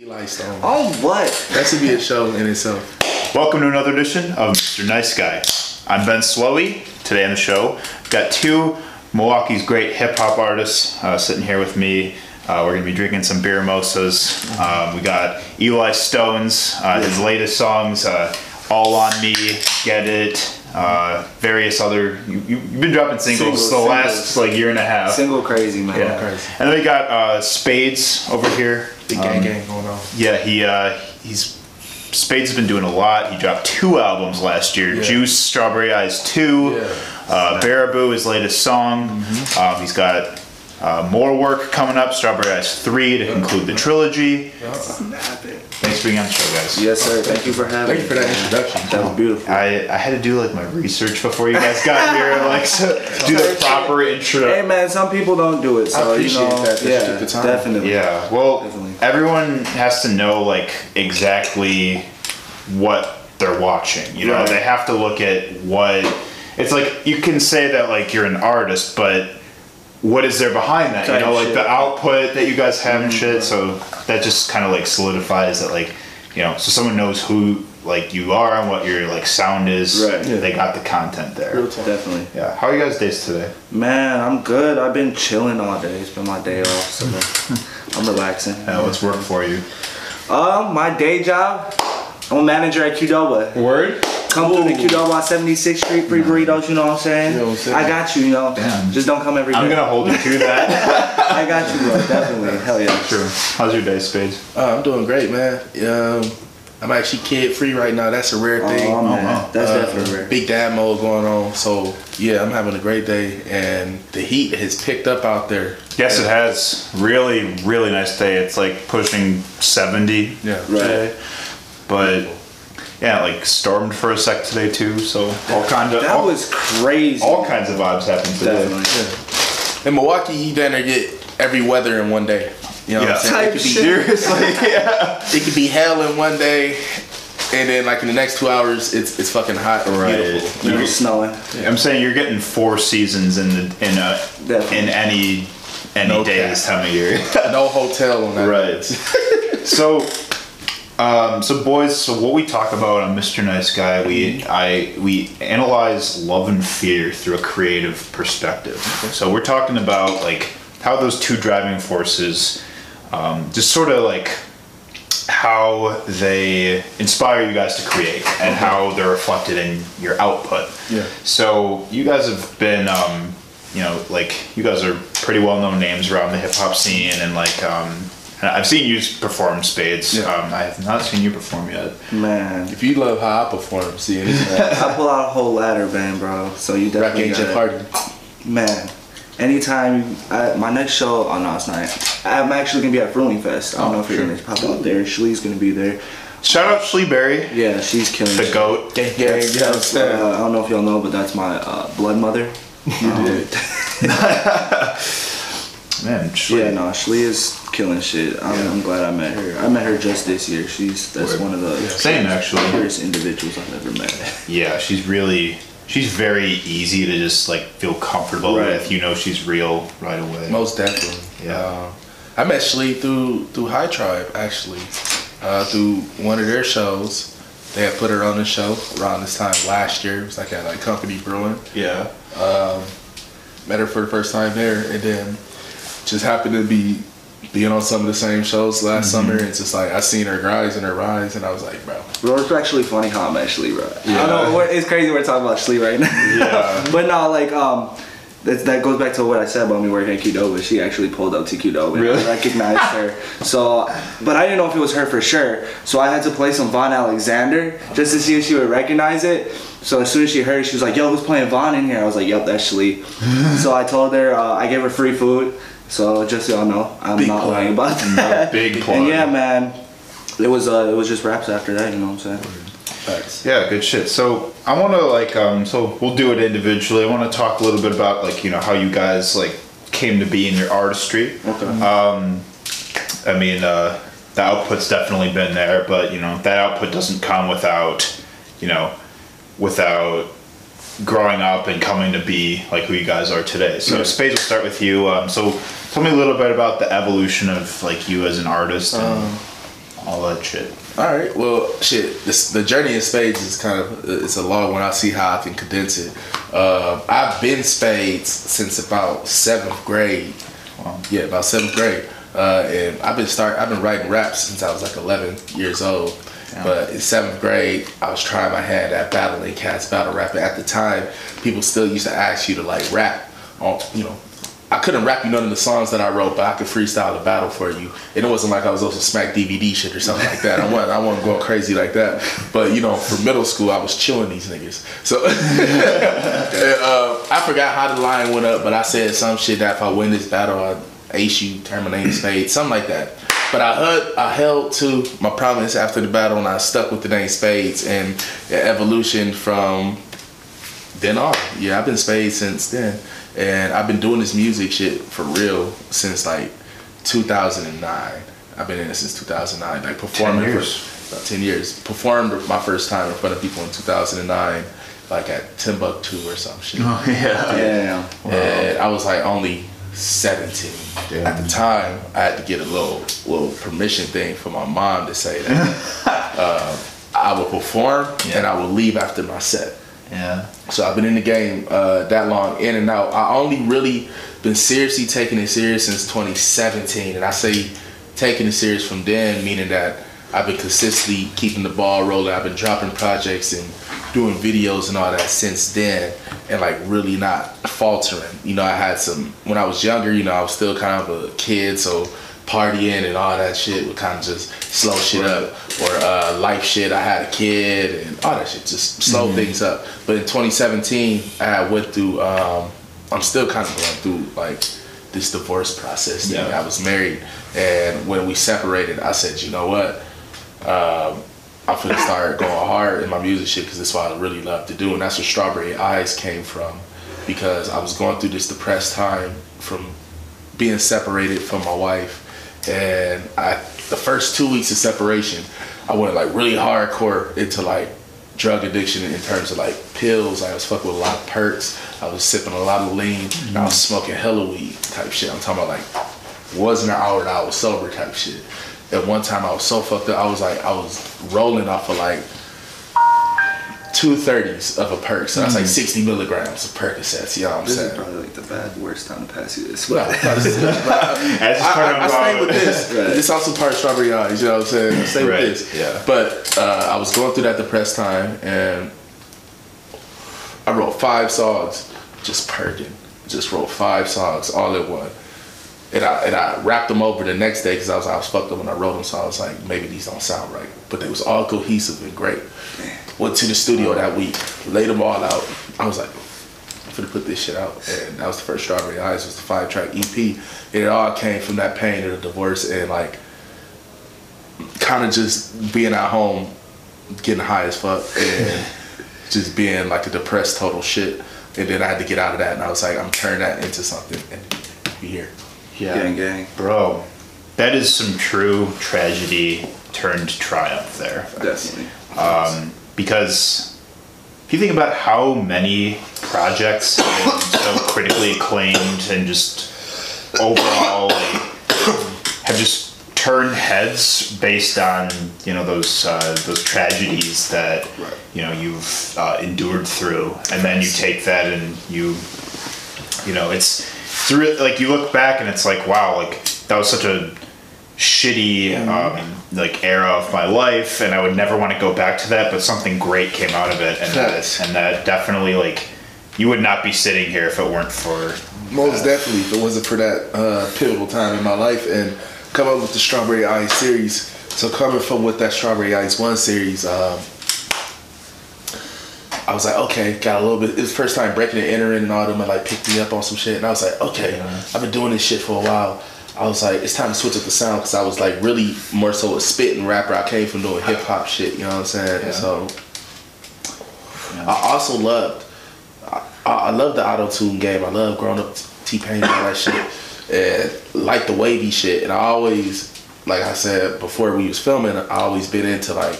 Eli Stone. Oh, what? That should be a show in itself. Welcome to another edition of Mr. Nice Guy. I'm Ben Slowey. Today on the show, We've got two Milwaukee's great hip hop artists uh, sitting here with me. Uh, we're gonna be drinking some beer mimosas. Um, we got Eli Stones, uh, his latest songs, uh, "All on Me," "Get It," uh, various other. You, you've been dropping singles Singles, the last like year and a half. Single crazy, man. Yeah. crazy. And then we got uh, Spades over here. Big Um, gang gang going on. yeah, he uh, he's Spades has been doing a lot. He dropped two albums last year: Yeah. Juice, Strawberry Eyes Two, Yeah. uh, Baraboo, his latest song. Um, he's got uh, more work coming up: Strawberry Eyes Three to conclude the trilogy. Thanks for being on the show, guys. Yes, sir. Thank you for having me. Thank you for that introduction. That was beautiful. I, I had to do like my research before you guys got here, like so, do the proper intro. Hey, man, some people don't do it, so appreciate you know, that, that yeah, the time. definitely. Yeah, well, Definitely. everyone has to know like exactly what they're watching. You know, Right. they have to look at what it's like. You can say that like you're an artist, but what is there behind that? You know, like shit. the output that you guys have and shit. So that just kind of like solidifies that, like you know, so someone knows who like you are and what your like sound is. Right. Yeah. They got the content there. Real talk. Definitely. Yeah. How are you guys' days today? Man, I'm good. I've been chilling all day. It's been my day off, so I'm relaxing. Uh, what's work for you? Um, my day job, I'm a manager at Qdoba. Word. Come through to Qdoba on 76th Street, free burritos, you know what I'm saying? You know what I'm saying? I got you, you know. Damn. Just don't come every day. I'm gonna hold you to that. I got you, bro. Definitely. Hell yeah. True. How's your day, Spades? Uh, I'm doing great, man. Um, I'm actually kid free right now. That's a rare thing. Oh, man. wow. That's Uh, definitely rare. Big dad mode going on. So yeah, I'm having a great day, and the heat has picked up out there. Yes, it has. Really, really nice day. It's like pushing 70 Yeah. today. But yeah, like stormed for a sec today too. So all kinds of That all, was crazy. all kinds of vibes happened today. Definitely. In Milwaukee, you down there get every weather in one day. You know Yeah. what I'm saying? Type It could, be, shit. Seriously, yeah. it could be hell in one day, and then like in the next two hours, it's it's fucking hot and Right. beautiful. You know, snowing. I'm saying you're getting four seasons in the in a Definitely. in any any No day cap. this time of year. No hotel on that. Right. so, um, so boys, so what we talk about on Mr. Nice Guy, we I we analyze love and fear through a creative perspective. So we're talking about like how those two driving forces, um, just sort of like how they inspire you guys to create and how they're reflected in your output. Yeah. So you guys have been, um, you know, like you guys are pretty well known names around the hip hop scene, and like um, I've seen you perform Spades. Yeah. Um, I have not seen you perform yet. Man. If you love how I perform, see it. I pull out a whole ladder band, bro. So you Rock definitely Agent gotta- Party. Man, anytime I, my next show, oh no, it's not. I'm actually gonna be at Fruling Fest. I don't Oh, know if you're sure. gonna pop out there. Shlee's gonna be there. Shout out Schleeberry, Yeah, she's killing. the goat. Gang, gang, That's, you know what I'm that's, saying? uh, I don't know if y'all know, but that's my uh, blood mother. You Um, Man, Schlee. yeah, no, Shlee is killing shit. I'm, I'm glad I met her. I met her just this year. She's that's Word. one of the Same actually. purest individuals I've ever met. Yeah, she's really. She's very easy to just like feel comfortable Right. with. You know, she's real right away. Most definitely. Yeah. Uh, I met Shlee through through High Tribe actually, uh, through one of their shows. They had put her on the show around this time last year. It was like at like Company Brewing. Yeah. Met her for the first time there, and then just happened to be being on some of the same shows last Mm-hmm. summer. It's just like I seen her rise and her rise, and I was like, bro, Bro, it's actually funny how I met Shlee, bro. Yeah. I know we're- it's crazy we're talking about Shlee right now. Yeah. but no, like um, that, that goes back to what I said about me working at Qdoba. She actually pulled up to Qdoba. and Really? I recognized her. So, but I didn't know if it was her for sure. So I had to play some Von Alexander just to see if she would recognize it. So as soon as she heard, it, she was like, "Yo, who's playing Von in here?" I was like, "Yep, that's Shlee." so I told her uh, I gave her free food. So just so y'all know, I'm Big not plug. lying about that. Big plug. And yeah, man, it was uh, it was just raps after that. You know what I'm saying? facts. Yeah, good shit. So I want to like, um, so we'll do it individually. I want to talk a little bit about like, you know, how you guys like came to be in your artistry. Okay. Um, I mean, uh, the output's definitely been there, but you know, that output doesn't come without, you know, without growing up and coming to be like who you guys are today. So Spades, will start with you. Um, so tell me a little bit about the evolution of like you as an artist and Um, all that shit. All right. Well, shit. This, the journey in spades is kind of it's a long one. I see how I can condense it. Uh, I've been spades since about seventh grade. Wow. Yeah, about seventh grade. Uh, and I've been start. I've been writing raps since I was like 11 years old. Yeah. But in seventh grade, I was trying my hand at battling cats, battle rapping. At the time, people still used to ask you to like rap on, you know. I couldn't rap you none of the songs that I wrote, but I could freestyle the battle for you. And it wasn't like I was also smack DVD shit or something like that. I wasn't, I wasn't going crazy like that. But you know, for middle school, I was chilling these niggas. So uh, I forgot how the line went up, but I said some shit that if I win this battle, I ace you, terminate spade, something like that. But I held, I held to my promise after the battle, and I stuck with the name Spades and the evolution from then on. Yeah, I've been Spades since then, and I've been doing this music shit for real since like 2009. I've been in it since 2009, like performing years. for about 10 years. Performed my first time in front of people in 2009, like at Timbuktu or some shit. Oh yeah. Yeah. And I was like only 17. Damn. At the time, I had to get a little little permission thing for my mom to say that uh, I would perform and I would leave after my set. Yeah. So I've been in the game uh, that long, in and out. I only really been seriously taking it serious since 2017, and I say taking it serious from then, meaning that I've been consistently keeping the ball rolling. I've been dropping projects and doing videos and all that since then, and like really not faltering. You know, I had some when I was younger. You know, I was still kind of a kid, so partying and all that shit would kind of just slow shit up or uh, life shit. I had a kid and all that shit just slow things up. But in 2017, I went through. Um, I'm still kind of going through like this divorce process. Thing. Yeah. I was married, and when we separated, I said, you know what? Um, I'm finna start going hard in my music shit because that's what I really love to do, and that's where Strawberry Eyes came from. Because I was going through this depressed time from being separated from my wife, and I the first two weeks of separation, I went like really hardcore into like drug addiction in terms of like pills. I was fucking with a lot of perks. I was sipping a lot of lean. And I was smoking hella weed type shit. I'm talking about like wasn't an hour that I was sober type shit. At one time I was so fucked up. I was like I was rolling off of like two thirties of a perk. So that's like sixty milligrams of Percocets. You know what I'm This is saying? probably like the bad worst time to pass you this. Well, But I, As I, I part stay of, with this. Right. It's also part of strawberry eyes. You know what I'm saying? I stay Right, with this. yeah. But uh, I was going through that depressed time, and I wrote five songs, just perking. Just wrote five songs all in one. And I and I rapped them over the next day because I was I was fucked up when I wrote them. So I was like, maybe these don't sound right, but they was all cohesive and great. Went to the studio that week, laid them all out. I was like, I'm gonna put this shit out, and that was the first Strawberry Eyes. Was the five track EP. And it all came from that pain of the divorce and like, kind of just being at home, getting high as fuck, and just being like a depressed total shit. And then I had to get out of that, and I was like, I'm turning that into something and be here. yeah. gang gang. Bro, that is some true tragedy turned triumph there. Definitely. Um, because if you think about how many projects have been so critically acclaimed and just overall like, have just turned heads based on you know those uh, those tragedies that Right. you know you've uh, endured through, and then you take that and you you know it's it's really like you look back and it's like wow like that was such a shitty um, like era of my life and i would never want to go back to that but something great came out of it and that, and that definitely like you would not be sitting here if it weren't for Most definitely, if it wasn't for that uh, pivotal time in my life and come up with the Strawberry Eyes series. So coming from with that Strawberry Eyes one series, um, I was like, okay, got a little bit. It was first time breaking and entering and all them and like picked me up on some shit. And I was like, okay, I've been doing this shit for a while. I was like, it's time to switch up the sound because I was like really more so a spitting rapper. I came from doing hip hop shit, you know what I'm saying? Yeah. So I also loved I, I love the auto tune game. I love growing up T Pain and all that shit, and like the wavy shit. And I always, like I said before we was filming, I always been into like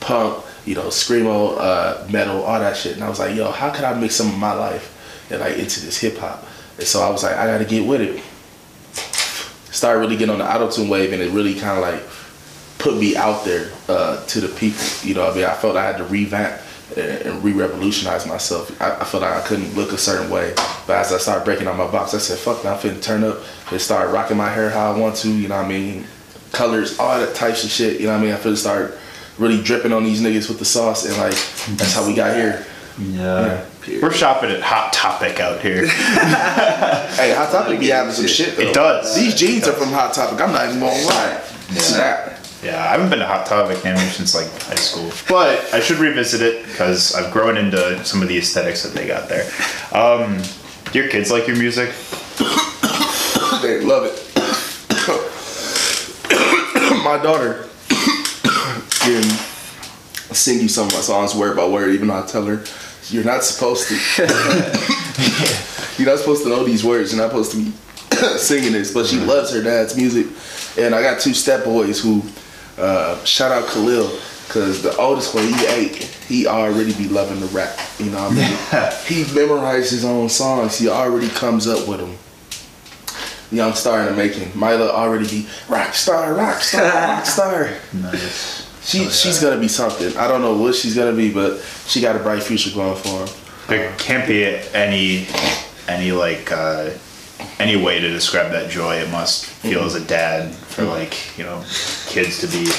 punk, you know, screamo, uh, metal, all that shit. And I was like, yo, how can I mix some of my life and like into this hip hop? And so I was like, I gotta get with it. Started really getting on the auto tune wave, and it really kind of like put me out there uh, to the people. You know, what I mean, I felt I had to revamp and, re-revolutionize myself. I, I felt like I couldn't look a certain way, but as I started breaking out my box, I said, "Fuck, man, I'm finna turn up." And start rocking my hair how I want to. You know what I mean? Colors, all that types of shit. You know what I mean? I feel start really dripping on these niggas with the sauce, and like that's how we got here. Yeah. We're shopping at Hot Topic out here. Hey, Hot Topic be having some shit. Though. It does. These jeans are from Hot Topic. I'm not even gonna lie. Snap. Yeah, I haven't been to Hot Topic anime since like high school, but I should revisit it because I've grown into some of the aesthetics that they got there. Um, do your kids like your music? They love it. my daughter can sing you some of my songs word by word, even though I tell her you're not supposed to. you're not supposed to know these words. You're not supposed to be singing this. But she loves her dad's music, and I got two step boys who uh, shout out Khalil. Cause the oldest one, he eight, he already be loving the rap. You know what I mean? he memorized his own songs. He already comes up with them young star in the making. Mila already be rock star, rock star, rock star. Nice. She she's gonna be something. I don't know what she's gonna be, but she got a bright future going for her. There can't be any any like uh, any way to describe that joy it must feel as a dad for like you know kids to be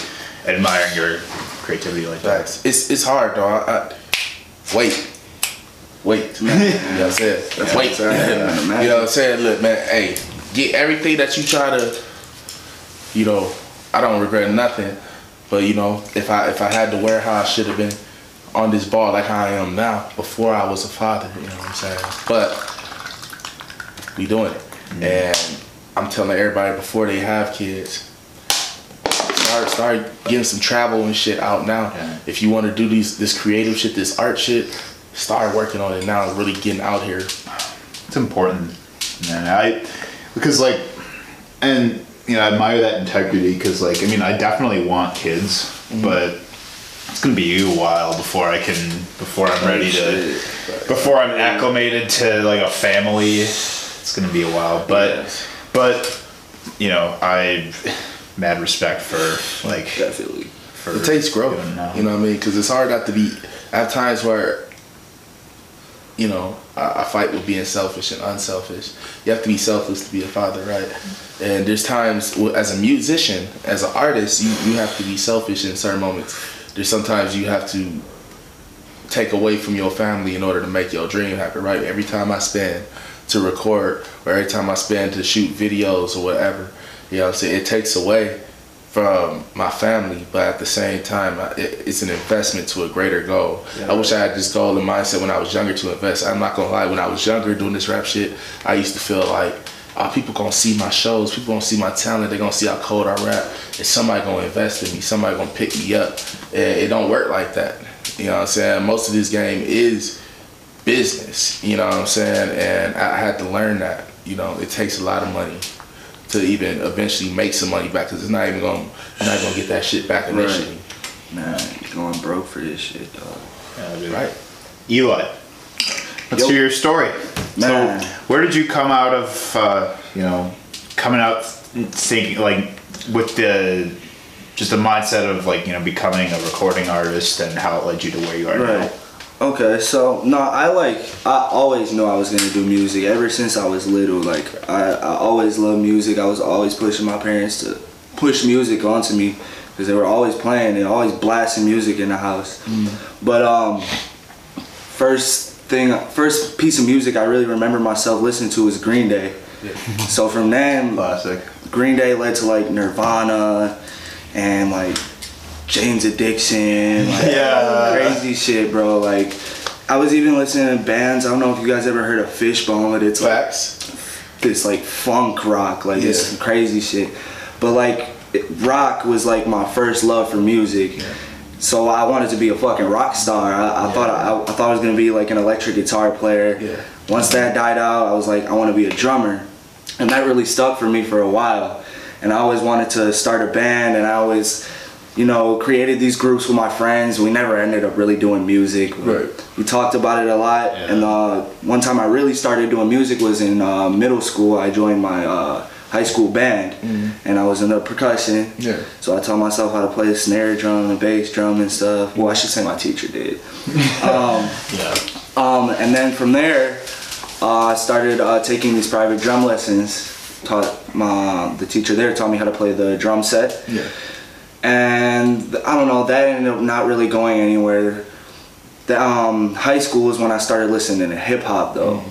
admiring your creativity like that. It's it's hard though. I, I, wait. Wait. You know what I'm saying? Wait. you know what I'm saying? Look, man, hey, get everything that you try to you know, I don't regret nothing. But you know, if I if I had to wear how I should have been on this ball like how I am now before I was a father, you know what I'm saying? But we doing it. Mm-hmm. And I'm telling everybody before they have kids, start start getting some travel and shit out now. Yeah. If you want to do these this creative shit, this art shit, start working on it now and really getting out here. It's important, man. I because like, and you know, I admire that integrity because like, I mean, I definitely want kids, mm-hmm. but it's gonna be a while before I can, before I'm ready to, before I'm acclimated to like a family. It's gonna be a while, but Yes. but you know, I mad respect for like Definitely. for It takes growth. doing it now. You know what I mean? Because it's hard not to be. I have times where, you know, I, fight with being selfish and unselfish. You have to be selfless to be a father, right? And there's times as a musician, as an artist, you, you have to be selfish in certain moments. There's sometimes you have to take away from your family in order to make your dream happen, right? Every time I spend to record or every time I spend to shoot videos or whatever, you know I'm saying? It takes away from my family, but at the same time, it's an investment to a greater goal. I wish I had this goal and mindset when I was younger to invest. I'm not gonna lie, when I was younger doing this rap shit, I used to feel like, oh, people gonna see my shows, people gonna see my talent, they gonna see how cold I rap, and somebody gonna invest in me, somebody gonna pick me up. It don't work like that. You know what I'm saying? Most of this game is business, you know what I'm saying? And I had to learn that, you know, it takes a lot of money to even eventually make some money back because it's not even gonna, you're not gonna get that shit back initially. Man, going broke for this shit, dog. Yeah, dude. Right? Eli, let's Yo. hear your story. Man. So, where did you come out of? Uh, you know, coming out thinking like with the just the mindset of like you know becoming a recording artist and how it led you to where you are now. Okay, so no, I like I always knew I was gonna do music ever since I was little. Like I, I always loved music. I was always pushing my parents to push music onto me because they were always playing and always blasting music in the house. But um, first thing, first piece of music I really remember myself listening to was Green Day. Yeah. So from then, Classic. Green Day led to like Nirvana and like Jane's Addiction, like Yeah. crazy shit, bro. Like I was even listening to bands. I don't know if you guys ever heard of Fishbone, but it's like this like funk rock, like this crazy shit. But like it, rock was like my first love for music. So I wanted to be a fucking rock star. I, I thought I, I thought I was gonna be like an electric guitar player. Yeah. Once that died out, I was like, I want to be a drummer, and that really stuck for me for a while. And I always wanted to start a band, and I always you know, created these groups with my friends. We never ended up really doing music. Right. We talked about it a lot. Yeah. And uh, one time I really started doing music was in uh, middle school. I joined my uh, high school band, and I was in the percussion. Mm-hmm. Yeah. So I taught myself how to play the snare drum, the bass drum, and stuff. Well, I should say my teacher did. um, Yeah. um, and then from there, uh, I started uh, taking these private drum lessons. Taught my the teacher there taught me how to play the drum set, Yeah. and I don't know that ended up not really going anywhere. The um, high school is when I started listening to hip hop though.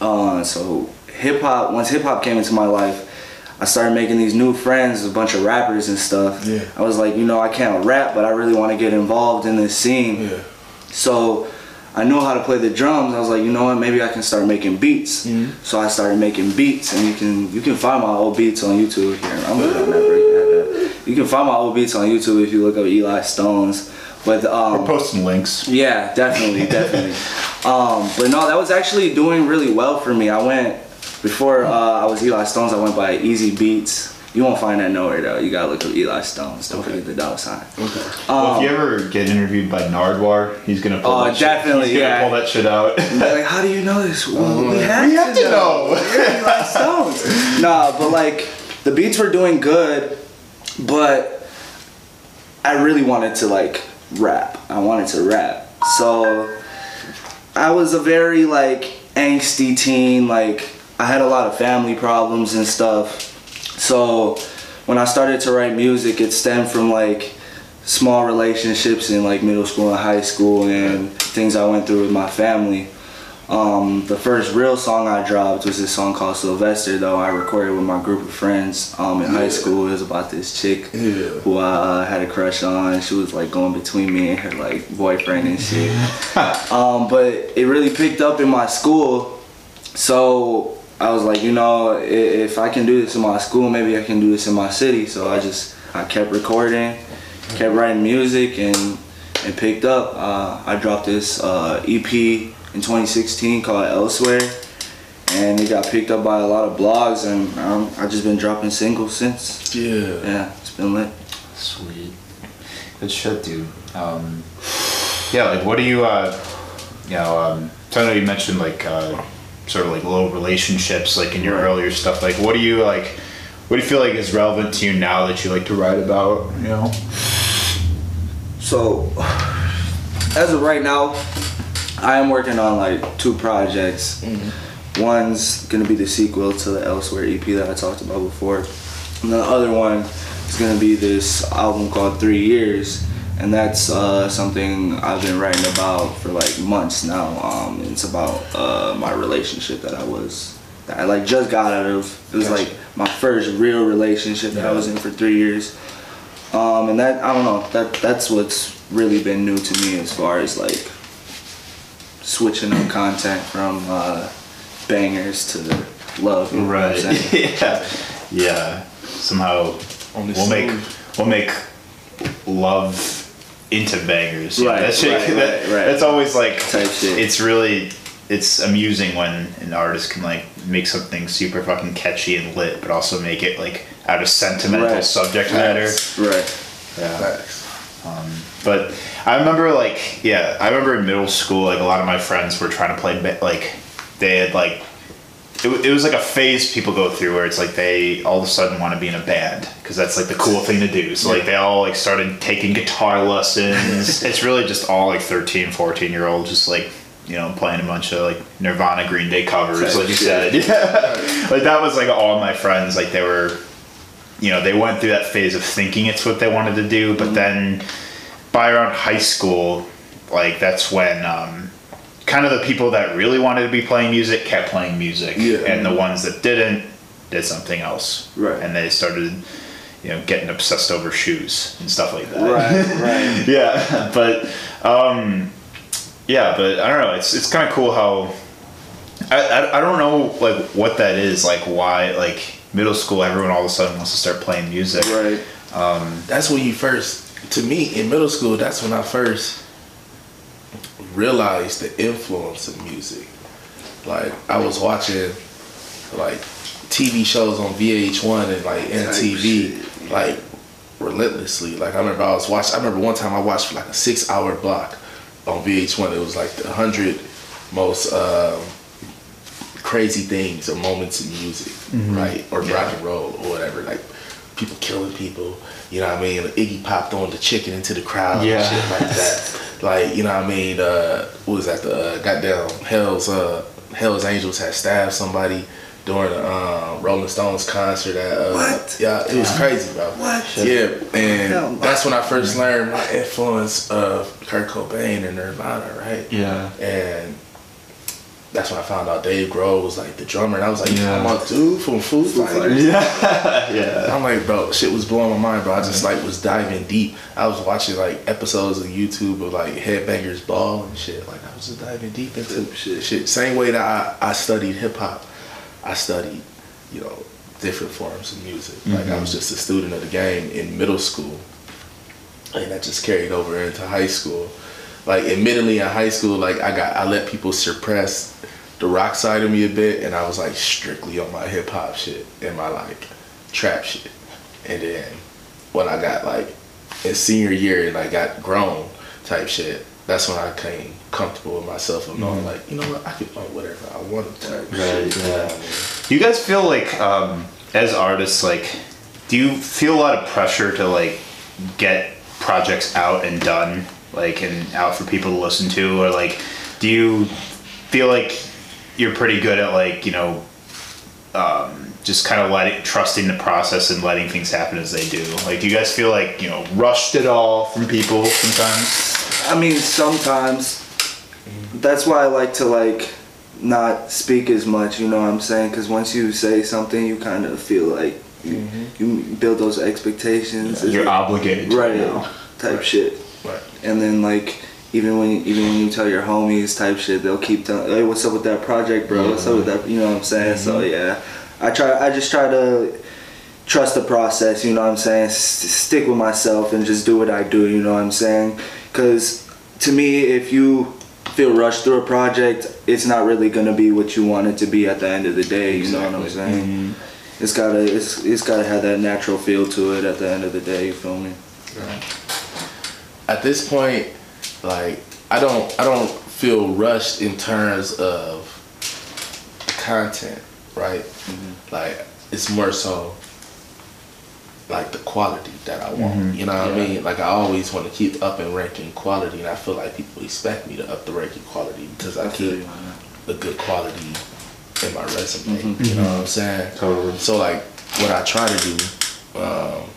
Uh, so hip hop once hip hop came into my life, I started making these new friends, a bunch of rappers and stuff. Yeah. I was like, you know, I can't rap, but I really want to get involved in this scene. Yeah. So I knew how to play the drums. I was like, you know what? Maybe I can start making beats. Mhm. So I started making beats, and you can you can find my old beats on YouTube here. I'm gonna never that. You can find my old beats on YouTube if you look up Eli Stones. But We're um, posting links. yeah, definitely, definitely. Um, but no, that was actually doing really well for me. I went before uh, I was Eli Stones. I went by Easy Beats. You won't find that nowhere though. You gotta look up Eli Stones. Don't forget the dollar sign. Okay. well, Um, if you ever get interviewed by Nardwuar, he's gonna pull Oh, that definitely, shit. He's gonna yeah. pull that shit out. Like, how do you know this? Well, we have, Uh, We have to know. We're Eli Stones. Nah, but like the beats were doing good, but I really wanted to like rap. I wanted to rap. So I was a very like angsty teen. Like I had a lot of family problems and stuff. So when I started to write music, it stemmed from like small relationships in like middle school and high school and things I went through with my family. Um, the first real song I dropped was this song called Sylvester, though I recorded with my group of friends um, in high school. It was about this chick Yeah. who I uh, had a crush on. She was like going between me and her like boyfriend and shit. um, but it really picked up in my school, so I was like, you know, if I can do this in my school, maybe I can do this in my city. So I just I kept recording, kept writing music, and it picked up. Uh, I dropped this uh, EP in 2016 called Elsewhere, and it got picked up by a lot of blogs, and um, I've just been dropping singles since. Yeah. Yeah, it's been lit. Sweet. Good shit, dude. Um, yeah, like what do you, uh, you know, um, so I know you mentioned like, uh, sort of like low relationships, like in your Right. earlier stuff. Like, what do you like, what do you feel like is relevant to you now that you like to write about, you know? So, as of right now, I am working on like two projects. One's gonna be the sequel to the Elsewhere EP that I talked about before, and the other one is gonna be this album called Three Years, and that's uh, something I've been writing about for like months now. Um, it's about uh, my relationship that I was that I like just got out of. It was like my first real relationship that I was in for three years. Um, and that I don't know that that's what's really been new to me as far as like switching up content from uh, bangers to love. You know what I'm yeah. Yeah. Somehow On the we'll make, we'll make love into bangers. you know? Right, That shit, right, that- right, right. That's always like, Type shit. it's really, it's amusing when an artist can like make something super fucking catchy and lit, but also make it like out of sentimental Right. subject matter. Right. Yeah. Facts. Um, but I remember like yeah, I remember in middle school like a lot of my friends were trying to play like they had like it, it was like a phase people go through where it's like they all of a sudden want to be in a band because that's like the cool thing to do. So like they all like started taking guitar lessons. it's really just all like 13, 14 year old just like you know playing a bunch of like Nirvana, Green Day covers like you said. Yeah. like that was like all my friends like they were you know, they went through that phase of thinking it's what they wanted to do, but then by around high school, like that's when um, kind of the people that really wanted to be playing music kept playing music, Yeah. and the ones that didn't did something else, Right. And they started, you know, getting obsessed over shoes and stuff like that, Right. Right. yeah, but um, yeah, but I don't know. It's it's kind of cool how I, I I don't know like what that is like why like middle school everyone all of a sudden wants to start playing music. Right. That's when you first, to me, in middle school, that's when I first realized the influence of music. Like, I was watching, like, TV shows on VH1 and, like, MTV. Like, relentlessly. Like I remember I was watching. I remember one time I watched for like a six hour block on VH1. It was like the hundred most um, crazy things or moments in music, right, or rock and roll or whatever. Like people killing people. You know what I mean? Iggy popped on the chicken into the crowd Yeah. and shit like that. like you know what I mean? Uh, what was that? The uh, goddamn Hell's uh, Hell's Angels had stabbed somebody during the um, Rolling Stones concert. At, uh, What? Yeah, it was crazy, bro. What? Yeah, and that's when I first learned my influence of Kurt Cobain and Nirvana, right? Yeah. And that's when I found out Dave Grohl was like the drummer, and I was like, Yeah. "You talking about dude from Foo Fighters?" Yeah. yeah. I'm like, bro, shit was blowing my mind, bro. I just like was diving deep. I was watching like episodes of YouTube of like Headbangers Ball and shit. Like I was just diving deep into Shit. shit. Same way that I, I studied hip hop, I studied, you know, different forms of music. Like I was just a student of the game in middle school, and that just carried over into high school. Like admittedly in high school, like I got I let people suppress the rock side of me a bit, and I was like strictly on my hip hop shit and my like trap shit. And then when I got like in senior year and I got grown type shit, that's when I came comfortable with myself and knowing like, you know what, I could like whatever I want to type Right, shit. you know yeah. I mean? You guys feel like, um, as artists, like, do you feel a lot of pressure to like get projects out and done, like, and out for people to listen to, or like, do you feel like you're pretty good at like, you know, um, just kind of letting, trusting the process and letting things happen as they do? Like, do you guys feel like you know rushed at all from people sometimes? I mean, sometimes. That's why I like to like not speak as much. You know what I'm saying? Because once you say something, you kind of feel like you, you build those expectations. It's You're like- obligated, right? now. Type shit. Right. And then like even when even when you tell your homies type shit, they'll keep telling, "Hey, what's up with that project, bro? What's up with that?" You know what I'm saying? So mm-hmm. yeah, I try. I just try to trust the process. You know what I'm saying? S- stick with myself and just do what I do. You know what I'm saying? Because to me, if you feel rushed through a project, it's not really gonna be what you want it to be at the end of the day. You know what I'm Exactly. saying? Mm-hmm. It's gotta it's it's gotta have that natural feel to it at the end of the day. You feel me? At this point, like I don't I don't feel rushed in terms of content, right? Like it's more so like the quality that I want. You know what I mean? Like I always want to keep up and ranking quality, and I feel like people expect me to up the ranking quality because I keep on the good quality in my resume. You know what I'm saying? Totally. So like what I try to do, um,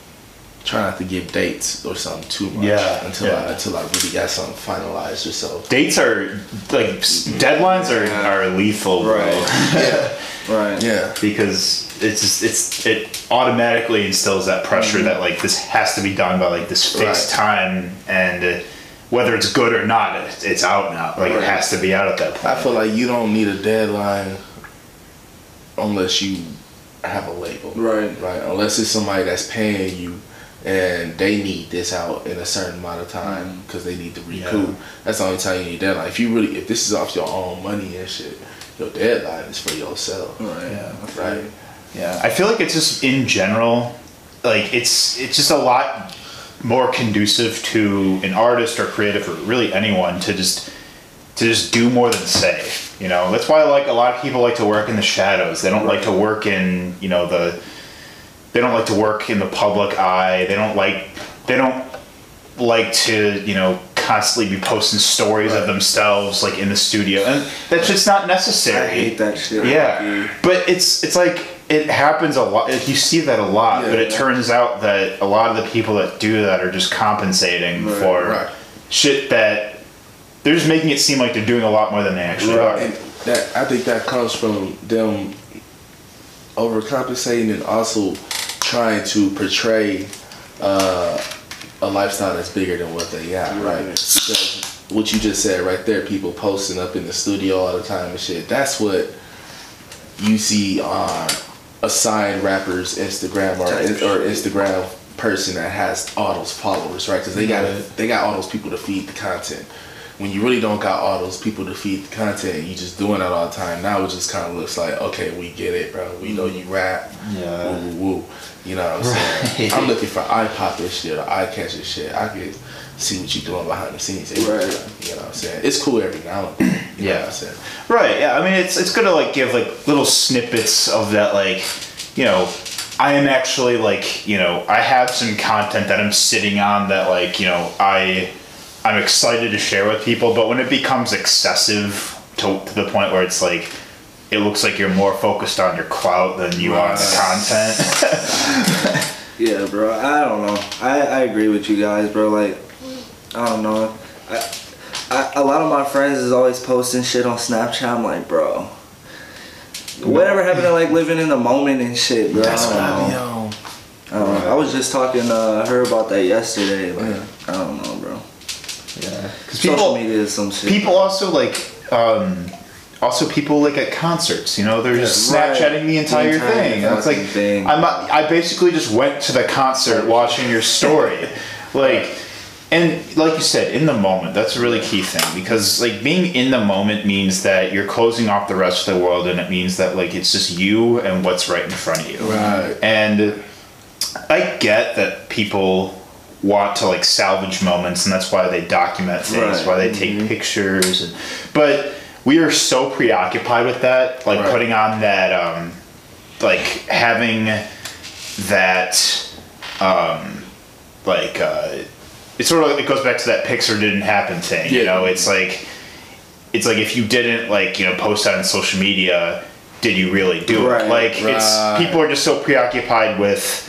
try not to give dates or something too much Yeah, until yeah. I until I really got something finalized or so. Dates are like s- deadlines are, are lethal, bro. Yeah, Right. yeah, because it's just it's it automatically instills that pressure that like this has to be done by like this fixed Mm-hmm. Right. time and uh, whether it's good or not it's out now like it has to be out at that point I feel like you don't need a deadline unless you have a label, Right. Right, unless it's somebody that's paying you. And they need this out in a certain amount of time mm-hmm. because they need to recoup. Yeah. That's the only time you need deadline. If you really, if this is off your own money and shit, your deadline is for yourself. Oh, right. Yeah. Right. yeah I feel like it's just in general like it's it's just a lot more conducive to an artist or creative or really anyone to just to just do more than say you know that's why like a lot of people like to work in the shadows they don't like to work in you know the they don't like to work in the public eye they don't like they don't like to you know constantly be posting stories of themselves like in the studio and that's just not necessary I hate that shit. yeah, but it's it's like it happens a lot. You see that a lot, Yeah. but it turns out that a lot of the people that do that are just compensating Right, for right. shit that they're just making it seem like they're doing a lot more than they actually are. And that I think that comes from them overcompensating and also trying to portray uh, a lifestyle that's bigger than what they got, right? Right. Because what you just said right there, people posting up in the studio all the time and shit. That's what you see on a signed rapper's Instagram or or Instagram person that has all those followers, right? Because they got they got all those people to feed the content. When you really don't got all those people to feed the content, you just doing that all the time. Now it just kind of looks like, okay, we get it, bro. We know you rap. Yeah. Woo, woo, woo. You know what I'm saying? I'm looking for eye popping shit or eye catching shit. I could see what you're doing behind the scenes. Right. You know what I'm saying? It's cool every now and then. You know Yeah. what I'm saying? Right. Yeah. I mean, it's it's gonna like give like little snippets of that, like, you know, I am actually like, you know, I have some content that I'm sitting on that like, you know, I I'm excited to share with people. But when it becomes excessive to, to the point where it's like. It looks like you're more focused on your clout than you are on the content. Yeah, bro. I don't know. I, I agree with you guys, bro. Like, I don't know. I, I, a lot of my friends is always posting shit on Snapchat. I'm like, bro. Whatever happened to like living in the moment and shit, bro? That's I what don't I be know. on. I don't know. I was just talking to her about that yesterday. Like, Yeah. I don't know, yeah. Because Social people, media is some shit. people also like um also people like at concerts you know they're just right. snapchatting the entire, The entire thing it's like thing. i'm not, i basically just went to the concert watching your story like and like you said in the moment that's a really key thing because like being in the moment means that you're closing off the rest of the world and it means that like it's just you and what's right in front of you Right. and I get that people want to like salvage moments, and that's why they document things, Right. why they take pictures, and but we are so preoccupied with that, like Right. putting on that, um, like having that, um, like uh, it's sort of like, it goes back to that Pixar didn't happen thing. You know, it's like it's like if you didn't like you know post that on social media, did you really do Right, it? Like it's people are just so preoccupied with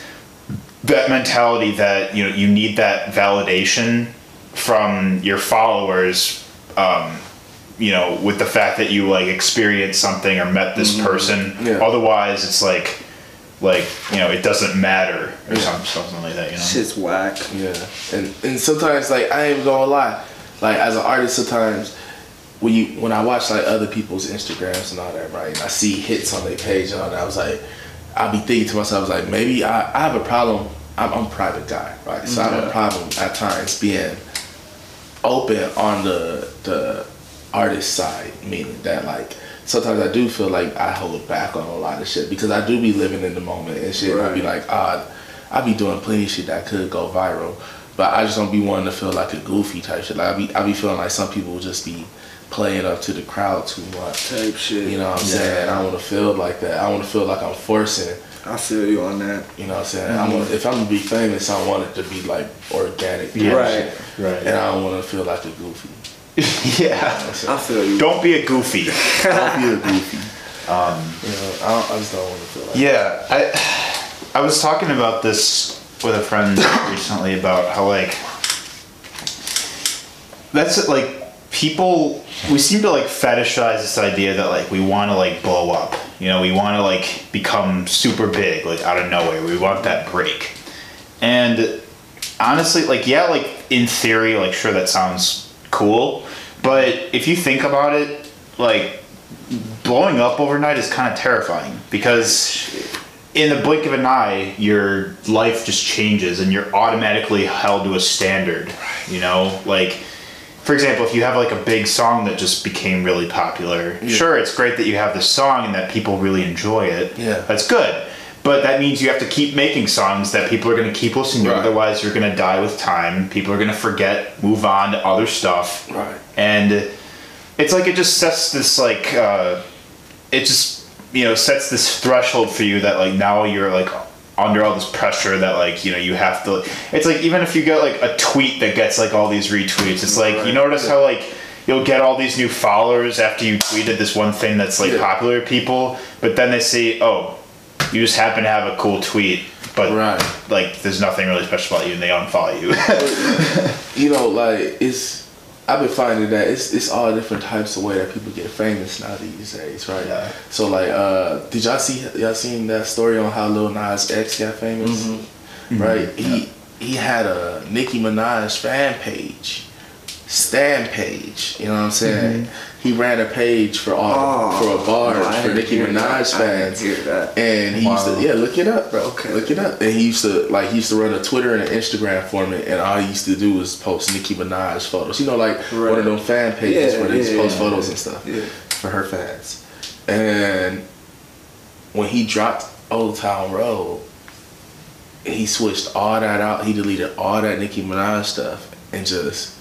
that mentality that you know you need that validation from your followers um, you know with the fact that you like experienced something or met this person Yeah. otherwise it's like like you know it doesn't matter or something, something like that you know Shit's whack. Yeah, and and sometimes like I ain't gonna lie, like as an artist, sometimes when you when I watch like other people's Instagrams and all that, right, and I see hits on their page and all that, I was like, I'll be thinking to myself, I was like, maybe I, I have a problem. I'm, I'm a private guy, right? So I have a problem at times being open on the the artist side, meaning that like sometimes I do feel like I hold back on a lot of shit because I do be living in the moment and shit. I be like, ah, I be doing plenty of shit that could go viral, but I just don't be wanting to feel like a goofy type shit. Like I be I be feeling like some people will just be playing up to the crowd too much. Type shit. You know what I'm Yeah. saying? I don't want to feel like that. I want to feel like I'm forcing. I feel you on that. You know what I'm saying? I want if I'm gonna be famous, I want it to be like organic. Yeah. Right. right And I don't want to feel like a goofy. yeah I feel you. don't be a goofy Don't be a goofy. Um, you know, I, don't, I just don't want to feel like. Yeah, I I was talking about this with a friend recently about how like that's it, like people we seem to like fetishize this idea that like we want to like blow up. You know, we want to like become super big like out of nowhere. We want that break. And honestly, like yeah, like in theory, like sure that sounds cool, but if you think about it, like blowing up overnight is kind of terrifying because in the blink of an eye, your life just changes and you're automatically held to a standard. You know, like for example, if you have like a big song that just became really popular, sure, it's great that you have this song and that people really enjoy it. Yeah. that's good. But that means you have to keep making songs that people are going to keep listening to. Right. Otherwise, you're going to die with time. People are going to forget, move on to other stuff. Right. And it's like it just sets this like uh, it just you know sets this threshold for you that like now you're like under all this pressure that like you know you have to it's like even if you get like a tweet that gets like all these retweets it's like you Right. notice how like you'll get all these new followers after you tweeted this one thing that's like Yeah. popular people but then they see oh you just happen to have a cool tweet but Right. like there's nothing really special about you and they unfollow you you know, like it's. I've been finding that it's it's all different types of way that people get famous now these days, right? Yeah. So like, uh, did y'all see y'all seen that story on how Lil Nas X got famous? Mm-hmm. Right. He he had a Nicki Minaj fan page, Stan page. You know what I'm saying? Mm-hmm. He ran a page for all Oh, for a bar no, for didn't Nicki Minaj that. I didn't fans. And he used to yeah, look it up, bro. Okay. Look it up. And he used to like he used to run a Twitter and an Instagram for me, and all he used to do was post Nicki Minaj photos. You know, like one of them fan pages Yeah, where they just yeah, post yeah. photos and stuff Yeah. for her fans. And when he dropped Old Town Road, he switched all that out. He deleted all that Nicki Minaj stuff and just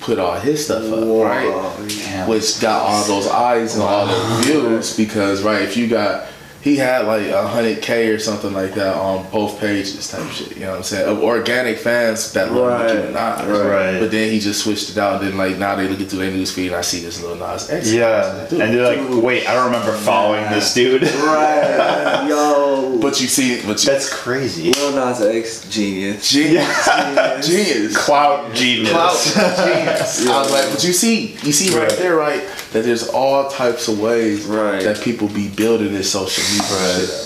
put all his stuff up, Wow, right? yeah. Which got all those eyes and all the views because, right, if you got, he had like a hundred K or something like that on both pages type shit, you know what I'm saying? Of organic fans that love Nicki Right, Minaj. right. But then he just switched it out and then like now they look into their news feed and I see this Lil Nas X. Yeah, Dude, and they're like, wait, I don't remember following this dude. Right, yo. But you see, but you, That's crazy. Lil Nas X, genius. genius, genius, Clout genius. Clout genius. I was like, but you see, you see right, Right. there, right, that there's all types of ways Right. that people be building this social media Right. shit up.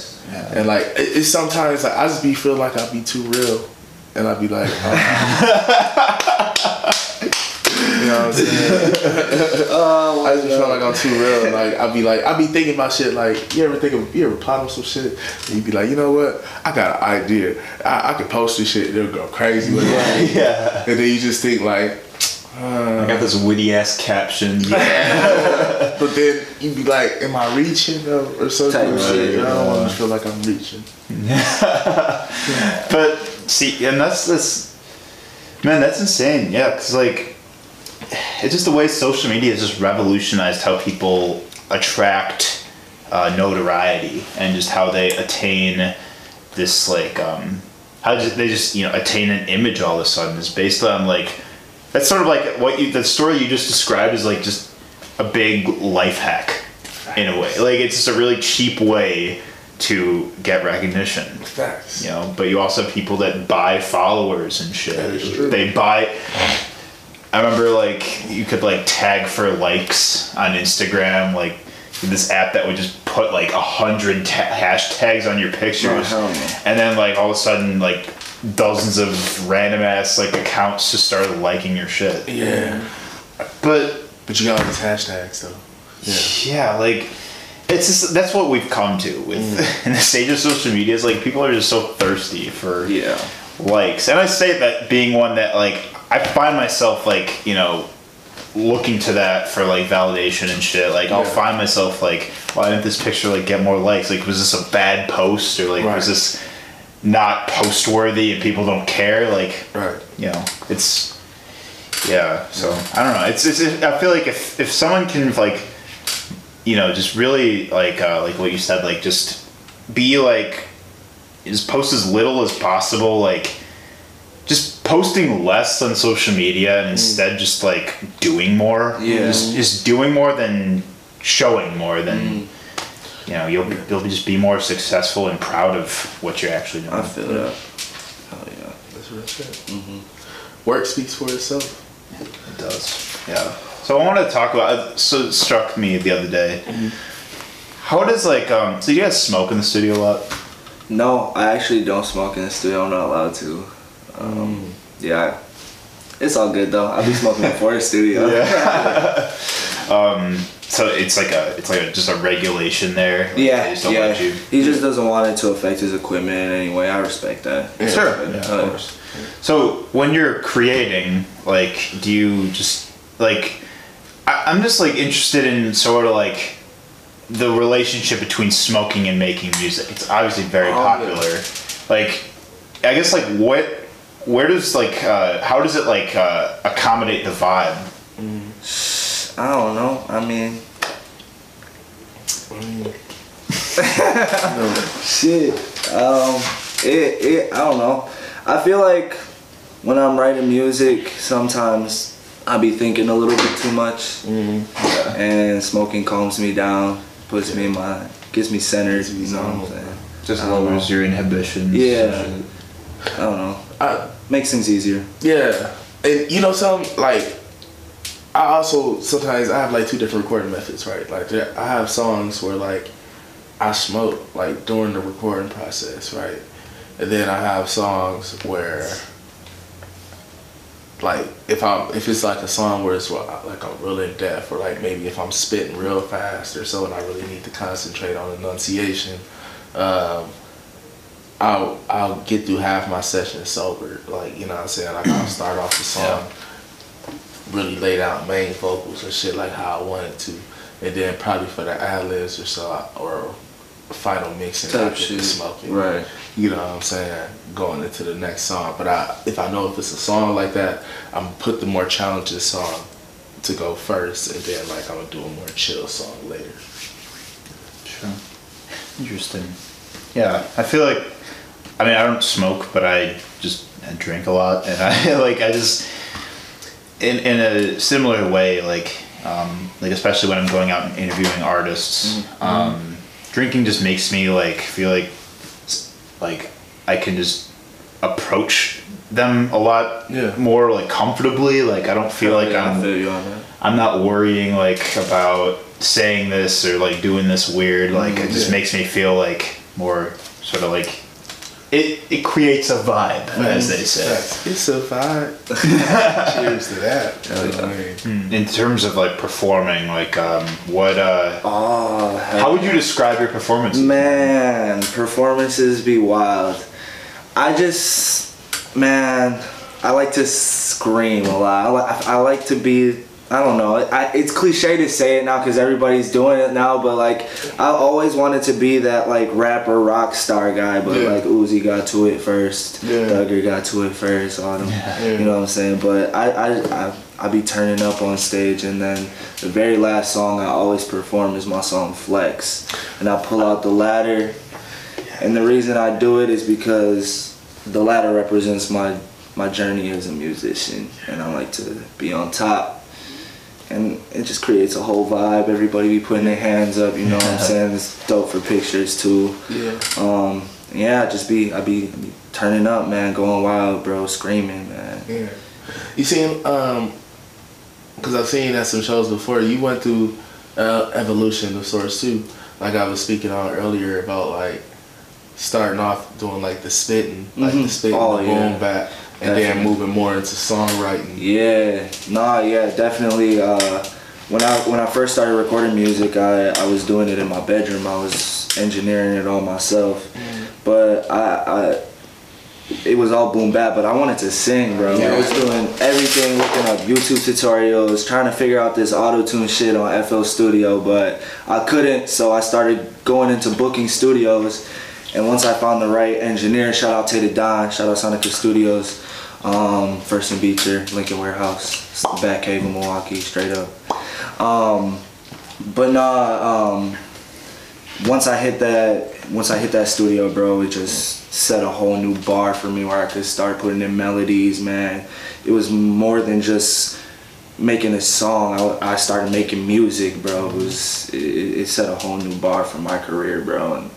And like, it, it's sometimes like I just be feel like I be too real, and I be like, oh. you know what I'm saying? Oh, I just feel like I'm too real. Like I be like I be thinking about shit. Like you ever think of you ever plot on some shit? And you be like, you know what? I got an idea. I, I can post this shit. It'll go crazy. With it. Yeah. And then you just think like, I got this witty ass caption. but then you'd be like, am I reaching or, or something? Type Like, shit, I don't want to feel like I'm reaching. But see, and that's this, man, that's insane. Yeah, because like, it's just the way social media has just revolutionized how people attract uh, notoriety and just how they attain this like um how just, they just you know attain an image all of a sudden is based on like that's sort of like what you the story you just described is like just a big life hack in a way like it's just a really cheap way to get recognition Facts. you know but you also have people that buy followers and shit That is true. they buy i remember like you could like tag for likes on instagram like this app that would just put like a hundred ta- hashtags on your pictures Oh, hell no. and then like all of a sudden like dozens of random ass like accounts just started liking your shit Yeah. but But you got all these hashtags though. Yeah. yeah, like it's just that's what we've come to with Mm. in the stage of social media. Is like people are just so thirsty for Yeah. likes, and I say that being one that like I find myself like you know looking to that for like validation and shit. Like I'll find myself like, why didn't this picture like get more likes? Like was this a bad post or like Right. was this not post worthy and people don't care? Like Right. you know, it's yeah. So I don't know. It's, it's I feel like if if someone can like, you know, just really like uh, like what you said, like just be like, just post as little as possible, like. Just posting less on social media and instead just like doing more. Yeah. Just, just doing more than showing more than you know you'll be, you'll just be more successful and proud of what you're actually doing. I feel that. Hell yeah. That's real shit. Work speaks for itself. It does. Yeah. So I wanted to talk about. So it struck me the other day. How does like um? So you guys smoke in the studio a lot? No, I actually don't smoke in the studio. I'm not allowed to. Um, yeah, it's all good though. I'll be smoking before the studio. Um. So it's like a it's like a, just a regulation there. Like, Yeah, just don't yeah. let you. He just doesn't want it to affect his equipment in any way. I respect that. Sure. Uh, Yeah, of course. So when you're creating, like, do you just like? I, I'm just like interested in sort of like the relationship between smoking and making music. It's obviously very Oh, popular. Like, I guess like what, where does like uh, how does it like uh, accommodate the vibe? I don't know. I mean, shit. Um, it, it. I don't know. I feel like when I'm writing music, sometimes I be thinking a little bit too much, Mhm. Yeah. and smoking calms me down, puts me in my, gets me centered. You know what I'm saying? Just lowers your inhibitions. Yeah. I don't know. I, Makes things easier. Yeah, and you know some like I also sometimes I have like two different recording methods, right? Like there, I have songs where like I smoke like during the recording process, right? And then I have songs where like if I'm if it's like a song where it's like I'm really in depth, or like maybe if I'm spitting real fast or so, and I really need to concentrate on enunciation. Um, I'll I'll get through half my session sober, like you know what I'm saying. Like I'll start off the song, really laid out main vocals and shit like how I wanted to, and then probably for the ad libs or so, or final mixing, Type shit. smoking. Right. You know what I'm saying? Going into the next song, but I if I know if it's a song like that, I'm gonna put the more challenging song to go first, and then like I'm gonna do a more chill song later. Sure. Interesting. Yeah, I feel like, I mean, I don't smoke, but I just I drink a lot, and I like I just in in a similar way, like um, like especially when I'm going out and interviewing artists, um, drinking just makes me like feel like like I can just approach them a lot Yeah. more like comfortably. Like I don't feel like I'm. I'm not worrying like about saying this or like doing this weird. Like it just Yeah. makes me feel like more sort of like it. It creates a vibe, as they say. It's a vibe. Cheers to that. You know what In terms of like performing, like um, what? uh Oh, How would you describe your performance? Man, performances be wild. I just, man, I like to scream a lot. I, li- I like to be, I don't know. I, it's cliche to say it now because everybody's doing it now, but like, I always wanted to be that like rapper rock star guy, but Yeah. like Uzi got to it first. Yeah. Duggar got to it first on him. Yeah. You know what I'm saying? But I, I, I, I be turning up on stage, and then the very last song I always perform is my song Flex, and I pull out the ladder, and the reason I do it is because the ladder represents my my journey as a musician, and I like to be on top. It just creates a whole vibe. Everybody be putting their hands up, you know what I'm saying? It's dope for pictures too. Yeah. Um, yeah, just be I be, be turning up, man, going wild, bro, screaming, man. Yeah. You seen um because I've seen at some shows before, you went through uh, evolution of sorts too. Like I was speaking on earlier about like starting off doing like the spitting, like the Mhm. spitting, Oh, the yeah. back, and then moving more into songwriting. Yeah, nah, yeah, definitely. Uh, when I when I first started recording music, I, I was doing it in my bedroom. I was engineering it all myself, but I, I it was all boom bap. But I wanted to sing, bro. I was doing everything, looking up YouTube tutorials, trying to figure out this auto tune shit on FL Studio, but I couldn't. So I started going into booking studios. And once I found the right engineer, shout out Tater Don, shout out Sonica Studios, um, First and Beecher, Lincoln Warehouse, back cave in Milwaukee, straight up. Um, but nah, um, once I hit that, once I hit that studio, bro, it just set a whole new bar for me where I could start putting in melodies, man. It was more than just making a song. I, I started making music, bro. It was, it, it set a whole new bar for my career, bro. And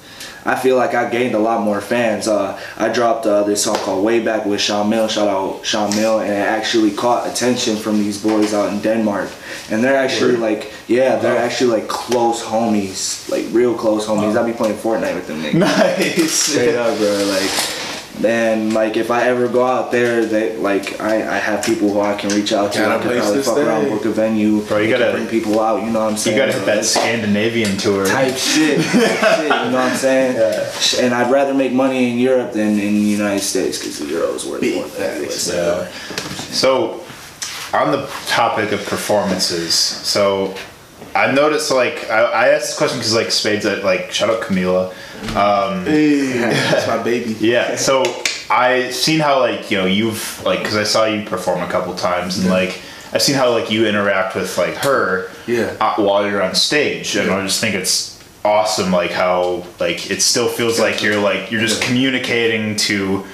I feel like I gained a lot more fans. Uh, I dropped uh, this song called Way Back with Sean Mill. Shout out Sean Mill, and it actually caught attention from these boys out in Denmark. And they're actually like, yeah, they're actually like close homies, like real close homies. I be playing Fortnite with them niggas. Nice. Straight up, bro. Like, then like if I ever go out there, they like I, I have people who I can reach out to. Got a I can probably to fuck around, book a venue. Bro, you gotta- bring people out. You know what I'm saying? You gotta hit that it's Scandinavian tour. type shit, type shit. You know what I'm saying? Yeah. And I'd rather make money in Europe than in the United States because the euro is worth Big more than the facts, US. Yeah. So, on the topic of performances, so I noticed like I, I asked this question because like Spades at like shout out Camila. Um, Hey, that's my baby. yeah. So I seen how like you know you've like because I saw you perform a couple times and like I've seen how like you interact with like her Yeah. uh, while you're on stage and I just think it's awesome like how like it still feels like you're like you're just Yeah. communicating to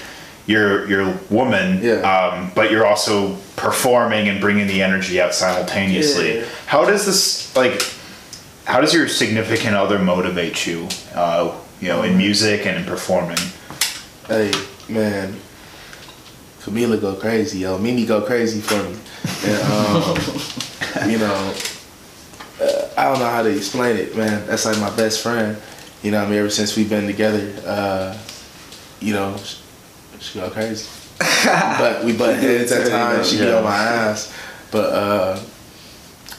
your your woman Yeah. um, but you're also performing and bringing the energy out simultaneously Yeah. how does this like how does your significant other motivate you uh, you know in music and in performing Hey, man. Camila go crazy, yo. Mimi go crazy for me. And, um, you know, uh, I don't know how to explain it, man. That's like my best friend. You know what I mean? Ever since we've been together, uh, you know, she, she go crazy. but we butt heads at times. She be Yeah. on my ass, but uh,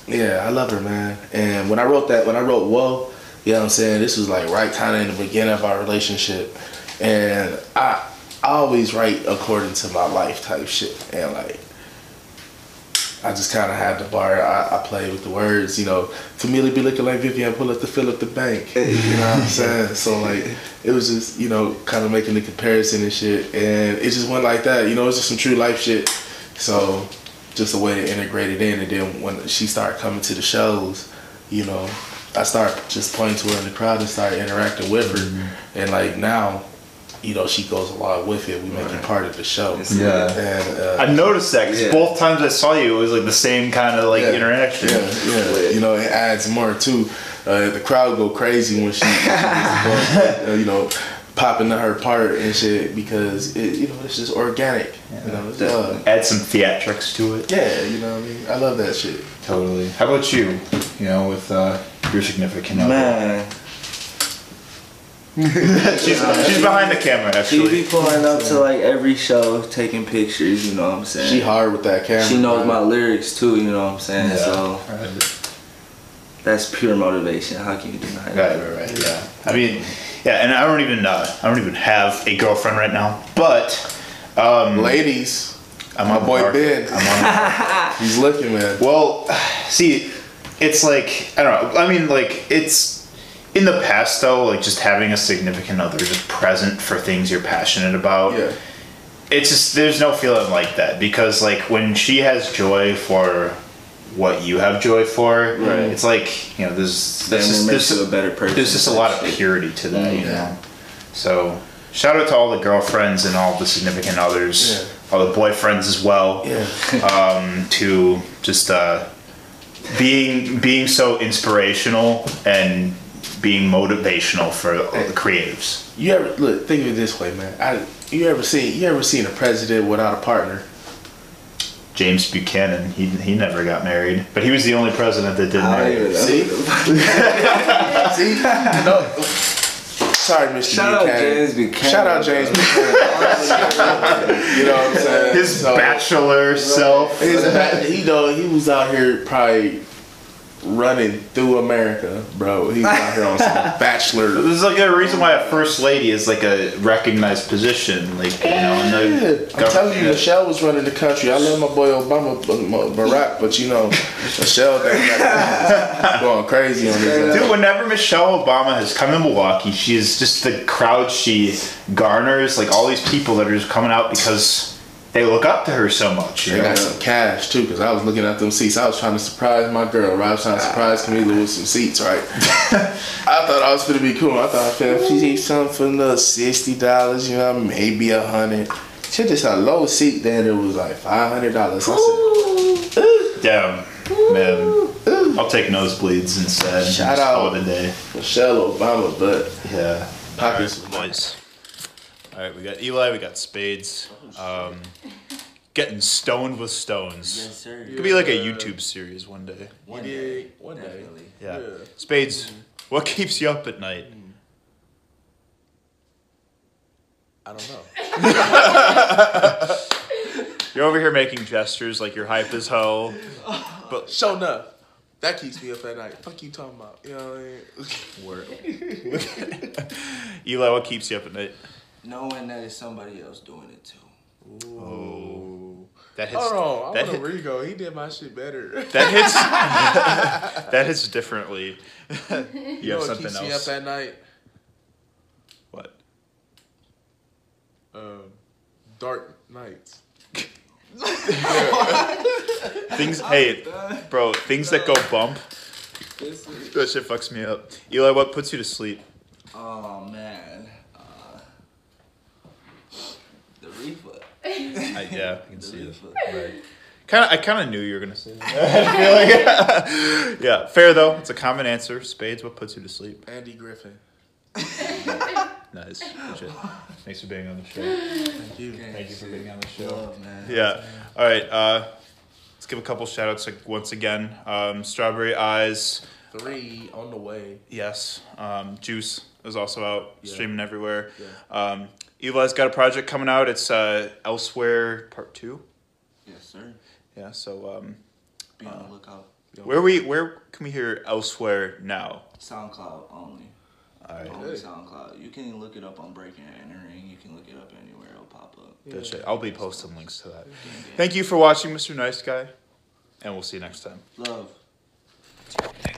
yeah, I love her, man. And when I wrote that, when I wrote "Whoa," you know what I'm saying. This was like right kind of in the beginning of our relationship, and I, I always write according to my life type shit, and like. I just kind of had the bar. I, I played with the words, you know. Camille be looking like Vivian, pull up to fill up the bank. You know what I'm saying? So like, it was just you know kind of making the comparison and shit, and it just went like that. You know, it's just some true life shit. So just a way to integrate it in, and then when she started coming to the shows, you know, I start just pointing to her in the crowd and start interacting with her, and like now, you know, she goes along with it. We make it part of the show. Yeah. And uh, I noticed that because Yeah. both times I saw you, it was like the same kind of like Yeah. interaction. Yeah, yeah. You know, it adds more too. Uh, the crowd go crazy when she, when she gets above, uh, you know, popping to her part and shit because it, you know, it's just organic. You know, it's love. Add some theatrics to it. Yeah, you know what I mean. I love that shit. Totally. How about you? You know, with uh, your significant other. Man, she's, she's behind the camera actually. she actually. be pulling up to like every show, taking pictures. You know what I'm saying? She hard with that camera. She knows bro. my lyrics too. You know what I'm saying? Yeah. So that's pure motivation. How can you deny Right, that? right, right. Yeah. I mean, yeah, and I don't even uh, I don't even have a girlfriend right now, but um, Ladies, I'm my on the boy market. Ben. I'm on the he's looking, man. Well, see, it's like I don't know. I mean, like it's in the past though. Like just having a significant other just present for things you're passionate about. Yeah. It's just there's no feeling like that because like when she has joy for what you have joy for, Right. it's like you know there's Then there's it just, makes there's, you a better person. there's just a lot of purity to that, you know. So shout out to all the girlfriends and all the significant others, Yeah. all the boyfriends as well Yeah. um, to just uh, being being so inspirational and being motivational for the creatives. You ever look? Think of it this way, man. I, you ever seen? You ever seen a president without a partner? James Buchanan, he, he never got married, but he was the only president that didn't marry. See? See? No. Sorry, Mr. Shout out James Buchanan. Shout out James Buchanan. you know what I'm saying? His So- bachelor self. His ba- he know he was out here probably running through America, bro. He was out here on some bachelor. There's like a reason why a first lady is like a recognized position, like you know, in Yeah, I'm telling you. Michelle was running the country. I love my boy Obama, Barack, but you know, Michelle they going crazy on this. Dude, whenever Michelle Obama has come in Milwaukee, she is just the crowd she garners, like all these people that are just coming out because they look up to her so much. They know? got some cash too, cause I was looking at them seats. I was trying to surprise my girl. Right? I was trying to ah. surprise Camila with some seats. Right? I thought I was gonna be cool. I thought if she need something for another sixty dollars, you know, maybe a hundred. She just had a low seat. Then it was like five hundred dollars. I said, Damn, man. I'll take nosebleeds instead. Shout Just out. call it a day. Michelle Obama, but Yeah. pockets. boys. All right, we got Eli, we got Spades. Um, getting stoned with stones. Yes, sir. It could be like a YouTube series one day. One day, one day. Definitely. Yeah. Yeah. Spades, what keeps you up at night? I don't know. You're over here making gestures like you're hype as hell. But Show enough. That keeps me up at night. Fuck you talking about? You know what I mean? Word. Eli, what keeps you up at night? Knowing that it's somebody else doing it too. Oh, that hits. Hold on, I that, want hit, to Rigo. He did my shit better. that hits. that hits differently. you You know have what something keeps me else. up at night? what? Um, dark nights. Things. Hey, bro. Things that go bump. That shit fucks me up. Eli, what puts you to sleep? Oh man. Uh, the reefer. I, yeah, I can see it. Right. Kind of, I kind of knew you were gonna say that. Like, yeah, fair though. It's a common answer. Spades. What puts you to sleep? Andy Griffith. Nice. Good shit. Thanks for being on the show. Thank you. Thank you for being on the show. Love, man. Yeah. All right. Uh, let's give a couple shout outs like, once again. Um, Strawberry Eyes. Three on the way. Yes. Um, Juice is also out Yeah. streaming everywhere. Yeah. Um, Eli's got a project coming out. It's uh, Elsewhere Part Two. Yes, sir. Yeah. So um, Be on the lookout. where we where can we hear Elsewhere now? SoundCloud only. All right. Only SoundCloud. You can look it up on Breaking and Entering. You can look it up anywhere. It'll pop up. That's it. I'll be posting links to that. Thank you for watching, Mr. Nice Guy, and we'll see you next time. Love. Thank